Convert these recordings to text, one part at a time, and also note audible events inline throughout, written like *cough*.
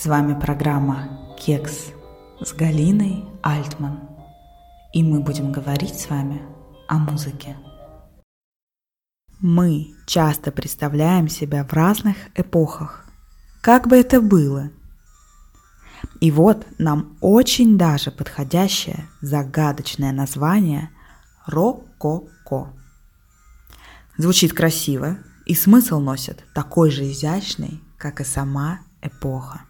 С вами программа «Кекс» с Галиной Альтман. И мы будем говорить с вами о музыке. Мы часто представляем себя в разных эпохах. Как бы это было? И вот нам очень даже подходящее загадочное название «Рококо». Звучит красиво, и смысл носит такой же изящный, как и сама эпоха.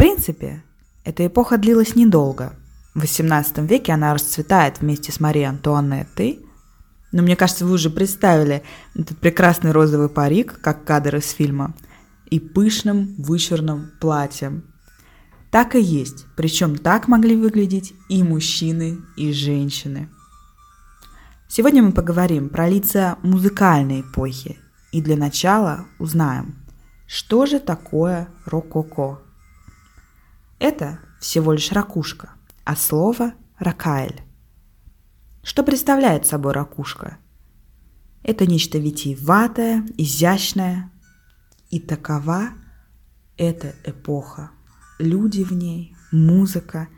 Принципе, эта эпоха длилась недолго. В XVIII веке она расцветает вместе с Марией Антуанеттой. Но мне кажется, вы уже представили этот прекрасный розовый парик, как кадр из фильма, и пышным вычурным платьем. Так и есть, причем так могли выглядеть и мужчины, и женщины. Сегодня мы поговорим про лица музыкальной эпохи и для начала узнаем, что же такое рококо? Это всего лишь ракушка, а слово ракаэль. Что представляет собой ракушка? Это нечто витиеватое, изящное. И такова эта эпоха. Люди в ней, музыка,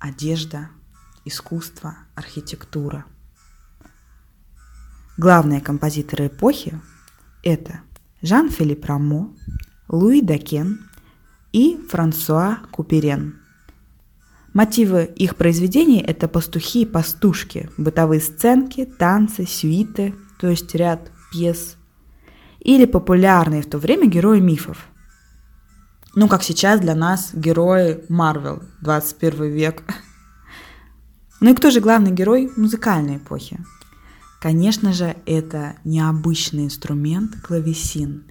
одежда, искусство, архитектура. Главные композиторы эпохи – это Жан-Филипп Рамо, Луи Дакен и Франсуа Куперен. Мотивы их произведений – это пастухи и пастушки, бытовые сценки, танцы, сюиты, то есть ряд пьес, или популярные в то время герои мифов. Ну, как сейчас для нас герои Марвел, 21 век. *laughs* Ну и кто же главный герой музыкальной эпохи? Конечно же, это необычный инструмент клавесин.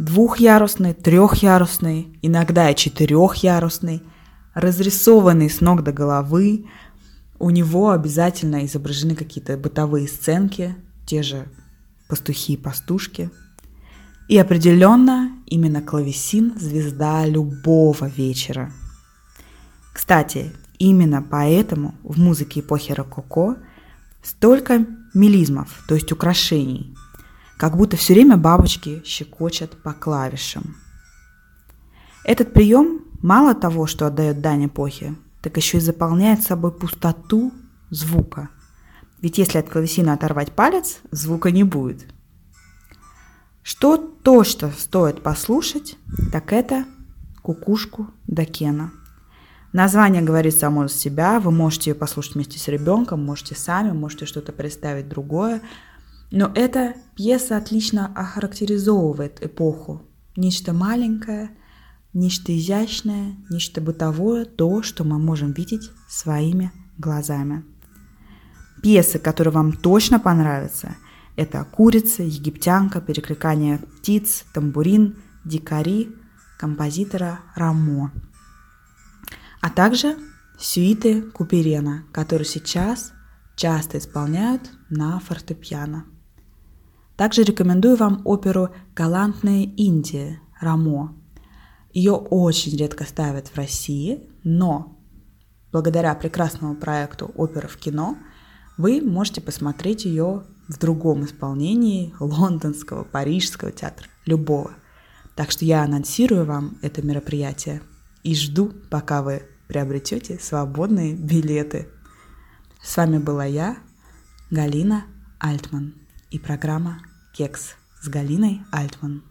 Двухъярусный, трехъярусный, иногда и четырехъярусный, разрисованный с ног до головы. У него обязательно изображены какие-то бытовые сценки, те же пастухи и пастушки. И определенно именно клавесин – звезда любого вечера. Кстати, именно поэтому в музыке эпохи Рококо столько мелизмов, то есть украшений, как будто все время бабочки щекочат по клавишам. Этот прием мало того, что отдает дань эпохе, так еще и заполняет собой пустоту звука. Ведь если от клавесина оторвать палец, звука не будет. Что то, что стоит послушать, так это кукушку Дакена – Название говорит само за себя, вы можете ее послушать вместе с ребенком, можете сами, можете что-то представить другое. Но эта пьеса отлично охарактеризовывает эпоху. Нечто маленькое, нечто изящное, нечто бытовое, то, что мы можем видеть своими глазами. Пьесы, которые вам точно понравятся, это «Курица», «Египтянка», «Перекликание птиц», «Тамбурин», «Дикари», композитора Рамо – а также сюиты Куперена, которые сейчас часто исполняют на фортепиано. Также рекомендую вам оперу «Галантная Индия» Рамо. Ее очень редко ставят в России, но благодаря прекрасному проекту «Опера в кино» вы можете посмотреть ее в другом исполнении лондонского, парижского театра, любого. Так что я анонсирую вам это мероприятие и жду, пока вы приобретете свободные билеты. С вами была я, Галина Альтман, и программа «Кекс» с Галиной Альтман.